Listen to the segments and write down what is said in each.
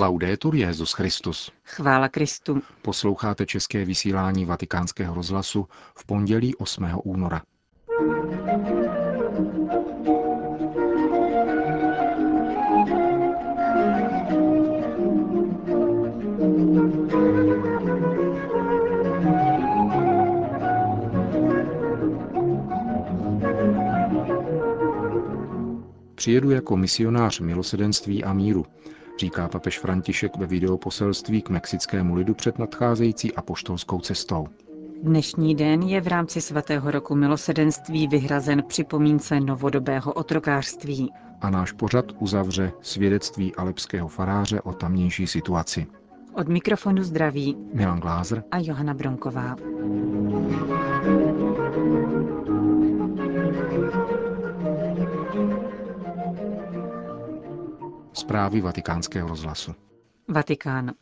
Laudetur Jezus Christus. Chvála Kristu. Posloucháte české vysílání Vatikánského rozhlasu v pondělí 8. února. Přijedu jako misionář milosedenství a míru, říká papež František ve videoposelství k mexickému lidu před nadcházející apoštolskou cestou. Dnešní den je v rámci svatého roku milosedenství vyhrazen připomínce novodobého otrokářství. A náš pořad uzavře svědectví alepského faráře o tamnější situaci. Od mikrofonu zdraví Milan Glázer a Johana Bronková. Zprávy vatikánského rozhlasu. Vatikán.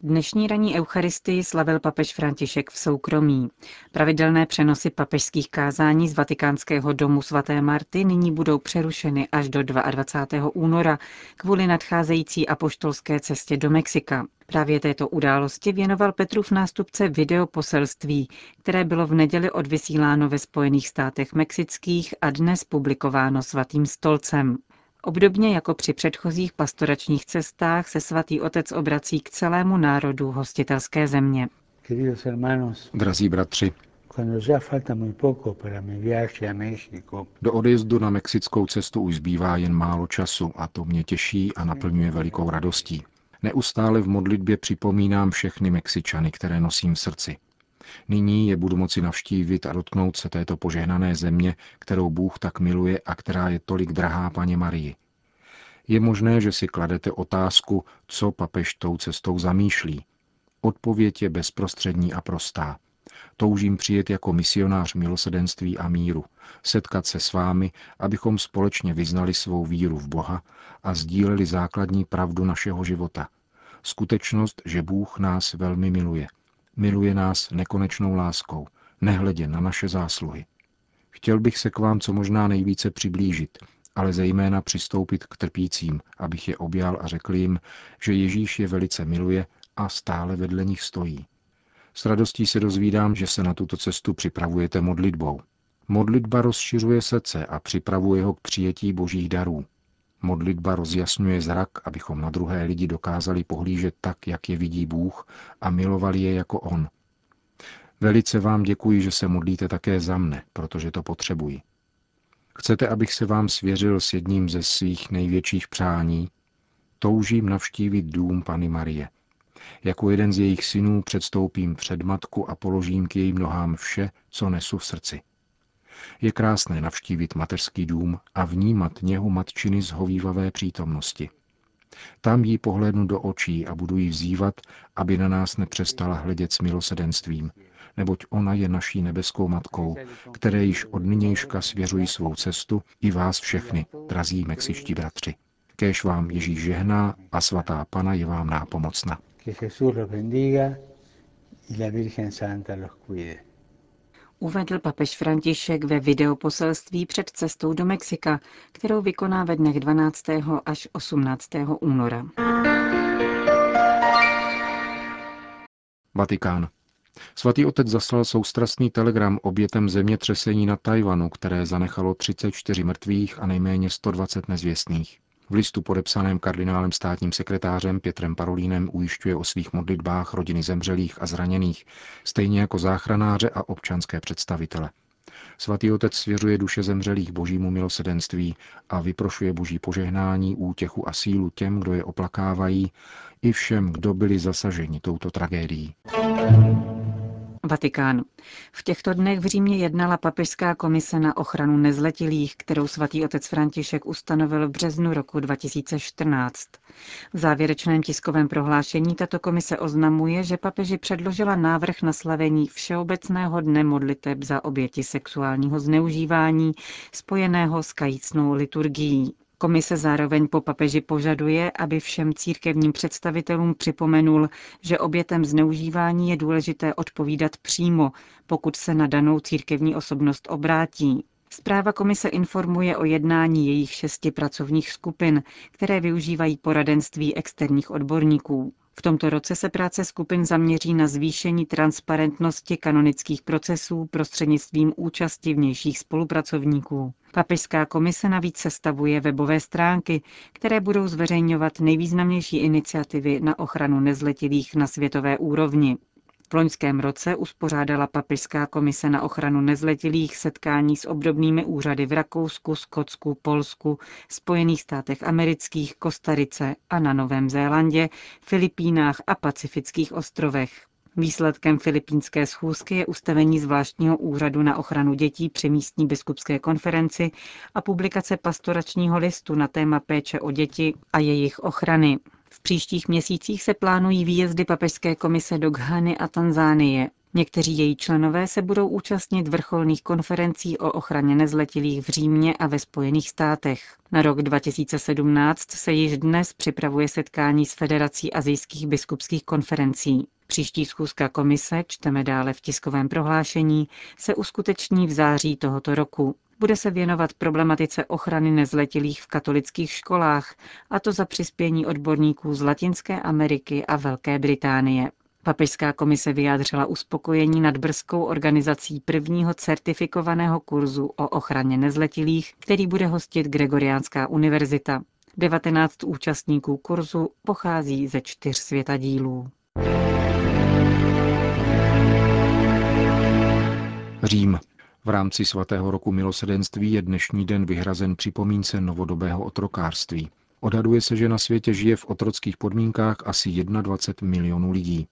Dnešní ranní eucharistii slavil papež František v soukromí. Pravidelné přenosy papežských kázání z vatikánského domu svaté Marty nyní budou přerušeny až do 22. února kvůli nadcházející apoštolské cestě do Mexika. Právě této události věnoval Petrův nástupce video poselství, které bylo v neděli odvysíláno ve Spojených státech mexických a dnes publikováno svatým stolcem. Obdobně jako při předchozích pastoračních cestách se svatý otec obrací k celému národu hostitelské země. Drazí bratři, do odjezdu na mexickou cestu už zbývá jen málo času a to mě těší a naplňuje velikou radostí. Neustále v modlitbě připomínám všechny Mexičany, které nosím v srdci. Nyní je budu moci navštívit a dotknout se této požehnané země, kterou Bůh tak miluje a která je tolik drahá paně Marii. Je možné, že si kladete otázku, co papež tou cestou zamýšlí. Odpověď je bezprostřední a prostá. Toužím přijet jako misionář milosedenství a míru, setkat se s vámi, abychom společně vyznali svou víru v Boha a sdíleli základní pravdu našeho života. Skutečnost, že Bůh nás velmi miluje – Miluje nás nekonečnou láskou, nehledě na naše zásluhy. Chtěl bych se k vám co možná nejvíce přiblížit, ale zejména přistoupit k trpícím, abych je objal a řekl jim, že Ježíš je velice miluje a stále vedle nich stojí. S radostí se dozvídám, že se na tuto cestu připravujete modlitbou. Modlitba rozšiřuje srdce a připravuje ho k přijetí božích darů. Modlitba rozjasňuje zrak, abychom na druhé lidi dokázali pohlížet tak, jak je vidí Bůh a milovali je jako On. Velice vám děkuji, že se modlíte také za mne, protože to potřebuji. Chcete, abych se vám svěřil s jedním ze svých největších přání? Toužím navštívit dům Pany Marie. Jako jeden z jejich synů předstoupím před matku a položím k jejím nohám vše, co nesu v srdci. Je krásné navštívit mateřský dům a vnímat něhu matčiny z hovývavé přítomnosti. Tam jí pohlednu do očí a budu jí vzývat, aby na nás nepřestala hledět s milosedenstvím, neboť ona je naší nebeskou matkou, které již od nynějška svěřují svou cestu i vás všechny, drazí mexičtí bratři. Kéž vám Ježíš žehná a svatá Pana je vám nápomocna. Que Jesús los bendiga y la Virgen Santa los cuide uvedl papež František ve videoposelství před cestou do Mexika, kterou vykoná ve dnech 12. až 18. února. Vatikán. Svatý otec zaslal soustrastný telegram obětem zemětřesení na Tajvanu, které zanechalo 34 mrtvých a nejméně 120 nezvěstných. V listu podepsaném kardinálem státním sekretářem Pětrem Parolínem ujišťuje o svých modlitbách rodiny zemřelých a zraněných, stejně jako záchranáře a občanské představitele. Svatý otec svěřuje duše zemřelých božímu milosedenství a vyprošuje boží požehnání, útěchu a sílu těm, kdo je oplakávají, i všem, kdo byli zasaženi touto tragédií. Vatikán. V těchto dnech v Římě jednala papežská komise na ochranu nezletilých, kterou svatý otec František ustanovil v březnu roku 2014. V závěrečném tiskovém prohlášení tato komise oznamuje, že papeži předložila návrh na slavení Všeobecného dne modliteb za oběti sexuálního zneužívání spojeného s kajícnou liturgií. Komise zároveň po papeži požaduje, aby všem církevním představitelům připomenul, že obětem zneužívání je důležité odpovídat přímo, pokud se na danou církevní osobnost obrátí. Zpráva komise informuje o jednání jejich šesti pracovních skupin, které využívají poradenství externích odborníků. V tomto roce se práce skupin zaměří na zvýšení transparentnosti kanonických procesů prostřednictvím účasti vnějších spolupracovníků. Papežská komise navíc sestavuje webové stránky, které budou zveřejňovat nejvýznamnější iniciativy na ochranu nezletilých na světové úrovni. V loňském roce uspořádala Papežská komise na ochranu nezletilých setkání s obdobnými úřady v Rakousku, Skotsku, Polsku, Spojených státech amerických, Kostarice a na Novém Zélandě, Filipínách a Pacifických ostrovech. Výsledkem filipínské schůzky je ustavení zvláštního úřadu na ochranu dětí při místní biskupské konferenci a publikace pastoračního listu na téma péče o děti a jejich ochrany. V příštích měsících se plánují výjezdy papežské komise do Ghany a Tanzánie. Někteří její členové se budou účastnit vrcholných konferencí o ochraně nezletilých v Římě a ve Spojených státech. Na rok 2017 se již dnes připravuje setkání s Federací azijských biskupských konferencí. Příští schůzka komise, čteme dále v tiskovém prohlášení, se uskuteční v září tohoto roku. Bude se věnovat problematice ochrany nezletilých v katolických školách, a to za přispění odborníků z Latinské Ameriky a Velké Británie. Papežská komise vyjádřila uspokojení nad brzkou organizací prvního certifikovaného kurzu o ochraně nezletilých, který bude hostit Gregoriánská univerzita. 19 účastníků kurzu pochází ze čtyř světadílů. Řím. V rámci svatého roku milosedenství je dnešní den vyhrazen připomínce novodobého otrokářství. Odhaduje se, že na světě žije v otrockých podmínkách asi 21 milionů lidí.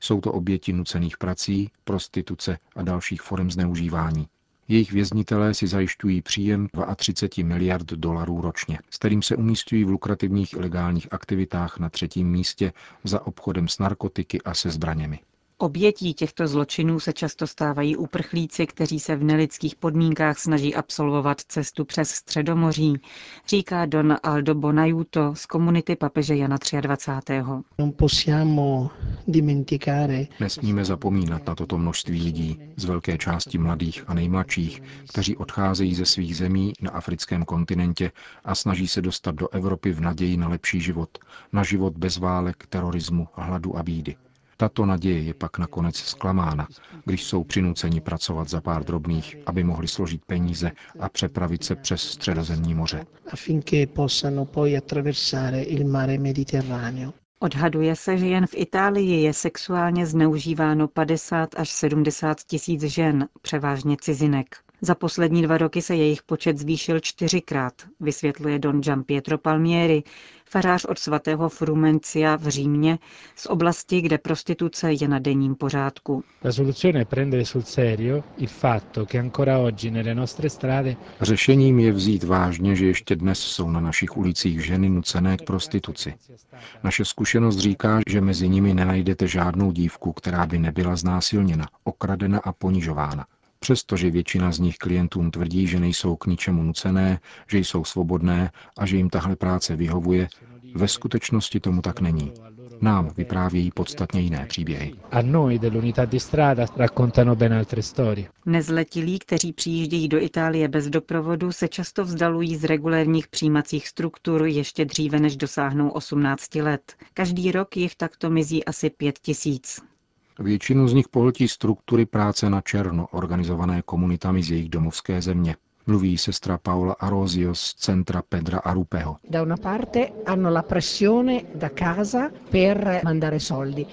Jsou to oběti nucených prací, prostituce a dalších forem zneužívání. Jejich věznitelé si zajišťují příjem 32 miliard dolarů ročně, s kterým se umístují v lukrativních ilegálních aktivitách na třetím místě za obchodem s narkotiky a se zbraněmi. Obětí těchto zločinů se často stávají uprchlíci, kteří se v nelidských podmínkách snaží absolvovat cestu přes Středomoří, říká Don Aldo Bonajuto z komunity papeže Jana 23. Nesmíme zapomínat na toto množství lidí, z velké části mladých a nejmladších, kteří odcházejí ze svých zemí na africkém kontinentě a snaží se dostat do Evropy v naději na lepší život, na život bez válek, terorismu, hladu a bídy. Tato naděje je pak nakonec zklamána, když jsou přinuceni pracovat za pár drobných, aby mohli složit peníze a přepravit se přes středozemní moře. Odhaduje se, že jen v Itálii je sexuálně zneužíváno 50 až 70 tisíc žen, převážně cizinek. Za poslední dva roky se jejich počet zvýšil čtyřikrát, vysvětluje don Gian Pietro Palmieri, farář od svatého Frumencia v Římě, z oblasti, kde prostituce je na denním pořádku. Řešením je vzít vážně, že ještě dnes jsou na našich ulicích ženy nucené k prostituci. Naše zkušenost říká, že mezi nimi nenajdete žádnou dívku, která by nebyla znásilněna, okradena a ponižována. Přestože většina z nich klientům tvrdí, že nejsou k ničemu nucené, že jsou svobodné a že jim tahle práce vyhovuje, ve skutečnosti tomu tak není. Nám vyprávějí podstatně jiné příběhy. Nezletilí, kteří přijíždějí do Itálie bez doprovodu, se často vzdalují z regulérních přijímacích struktur ještě dříve, než dosáhnou 18 let. Každý rok jich takto mizí asi 5 tisíc. Většinu z nich pohltí struktury práce na černo, organizované komunitami z jejich domovské země. Mluví sestra Paula Arosio z centra Pedra Arupeho.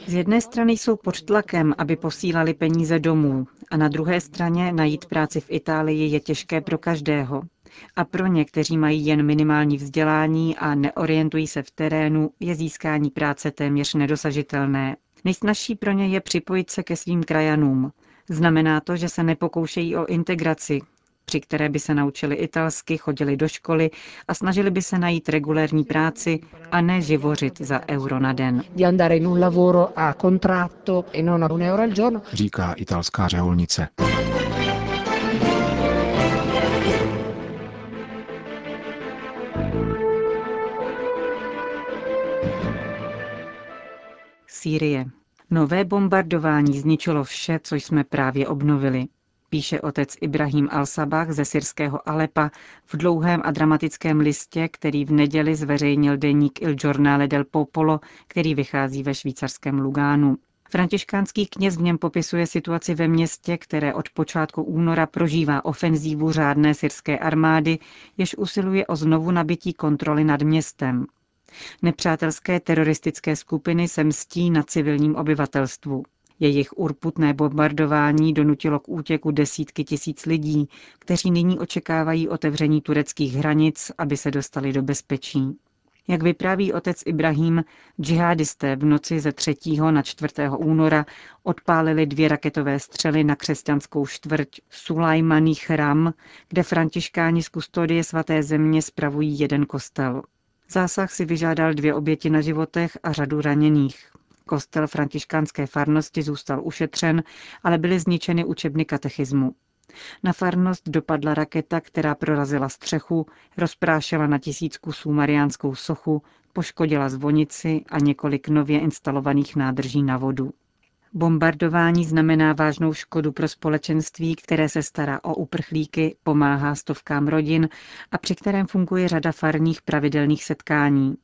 Z jedné strany jsou pod tlakem, aby posílali peníze domů, a na druhé straně najít práci v Itálii je těžké pro každého. A pro ně, kteří mají jen minimální vzdělání a neorientují se v terénu, je získání práce téměř nedosažitelné. Nejsnažší pro ně je připojit se ke svým krajanům. Znamená to, že se nepokoušejí o integraci, při které by se naučili italsky, chodili do školy a snažili by se najít regulérní práci a ne živořit za euro na den. Říká italská řeholnice. Sýrie. Nové bombardování zničilo vše, co jsme právě obnovili. píše otec Ibrahim al-Sabah ze syrského Alepa v dlouhém a dramatickém listě, který v neděli zveřejnil deník Il Giornale del Popolo, který vychází ve švýcarském Lugánu. Františkánský kněz v něm popisuje situaci ve městě, které od počátku února prožívá ofenzívu řádné syrské armády, jež usiluje o znovu nabití kontroly nad městem. Nepřátelské teroristické skupiny se mstí na civilním obyvatelstvu. Jejich urputné bombardování donutilo k útěku desítky tisíc lidí, kteří nyní očekávají otevření tureckých hranic, aby se dostali do bezpečí. Jak vypráví otec Ibrahim, džihadisté v noci ze 3. na 4. února odpálili dvě raketové střely na křesťanskou čtvrť Sulajmaný chrám, kde františkáni z kustodie svaté země spravují jeden kostel. Zásah si vyžádal dvě oběti na životech a řadu raněných. Kostel františkánské farnosti zůstal ušetřen, ale byly zničeny učebny katechismu. Na farnost dopadla raketa, která prorazila střechu, rozprášela na tisíc kusů mariánskou sochu, poškodila zvonici a několik nově instalovaných nádrží na vodu. Bombardování znamená vážnou škodu pro společenství, které se stará o uprchlíky, pomáhá stovkám rodin a při kterém funguje řada farních pravidelných setkání.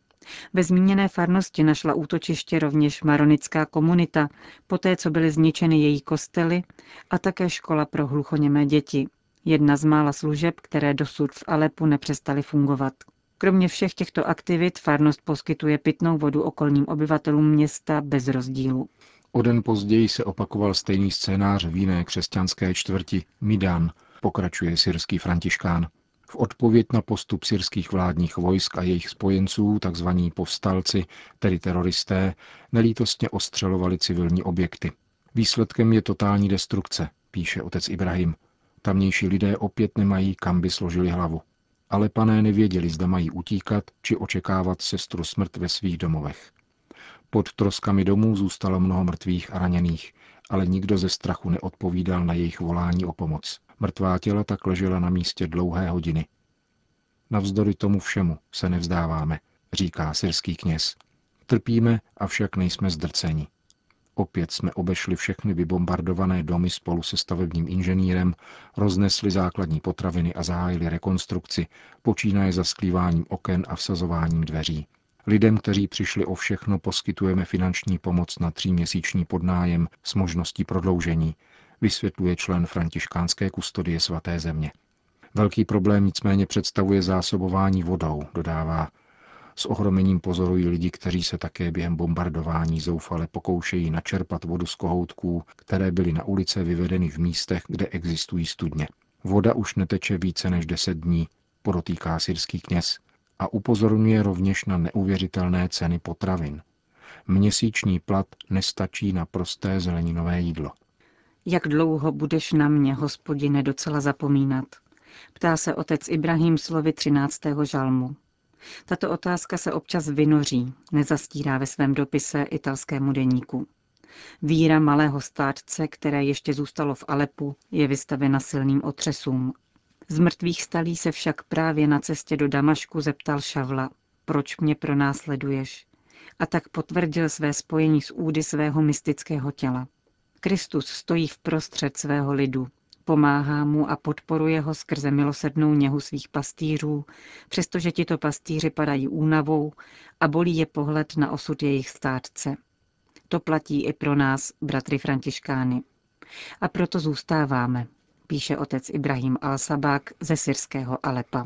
Ve zmíněné farnosti našla útočiště rovněž maronická komunita, poté co byly zničeny její kostely a také škola pro hluchoněmé děti. Jedna z mála služeb, které dosud v Alepu nepřestaly fungovat. Kromě všech těchto aktivit farnost poskytuje pitnou vodu okolním obyvatelům města bez rozdílu. O den později se opakoval stejný scénář v jiné křesťanské čtvrti Midan, pokračuje syrský františkán. V odpověď na postup syrských vládních vojsk a jejich spojenců, tzv. povstalci, tedy teroristé, nelítostně ostřelovali civilní objekty. Výsledkem je totální destrukce, píše otec Ibrahim. Tamnější lidé opět nemají, kam by složili hlavu. Ale pané nevěděli, zda mají utíkat či očekávat sestru smrt ve svých domovech. Pod troskami domů zůstalo mnoho mrtvých a raněných, ale nikdo ze strachu neodpovídal na jejich volání o pomoc. Mrtvá těla tak ležela na místě dlouhé hodiny. Navzdory tomu všemu se nevzdáváme, říká syrský kněz. Trpíme, avšak nejsme zdrceni. Opět jsme obešli všechny vybombardované domy spolu se stavebním inženýrem, roznesli základní potraviny a zahájili rekonstrukci, počínaje zasklíváním oken a vsazováním dveří. Lidem, kteří přišli o všechno, poskytujeme finanční pomoc na tříměsíční podnájem s možností prodloužení, vysvětluje člen františkánské kustodie svaté země. Velký problém nicméně představuje zásobování vodou, dodává. S ohromením pozorují lidi, kteří se také během bombardování zoufale pokoušejí načerpat vodu z kohoutků, které byly na ulice vyvedeny v místech, kde existují studně. Voda už neteče více než deset dní, podotýká syrský kněz a upozorňuje rovněž na neuvěřitelné ceny potravin. Měsíční plat nestačí na prosté zeleninové jídlo. Jak dlouho budeš na mě, hospodine, docela zapomínat? Ptá se otec Ibrahim slovy 13. žalmu. Tato otázka se občas vynoří, nezastírá ve svém dopise italskému deníku. Víra malého státce, které ještě zůstalo v Alepu, je vystavena silným otřesům. Z mrtvých stalí se však právě na cestě do Damašku zeptal Šavla, proč mě pronásleduješ? A tak potvrdil své spojení s údy svého mystického těla. Kristus stojí v prostřed svého lidu, pomáhá mu a podporuje ho skrze milosrdnou něhu svých pastýřů, přestože tito pastýři padají únavou a bolí je pohled na osud jejich státce. To platí i pro nás, bratry františkány. A proto zůstáváme, píše otec Ibrahim al-Sabák ze syrského Alepa.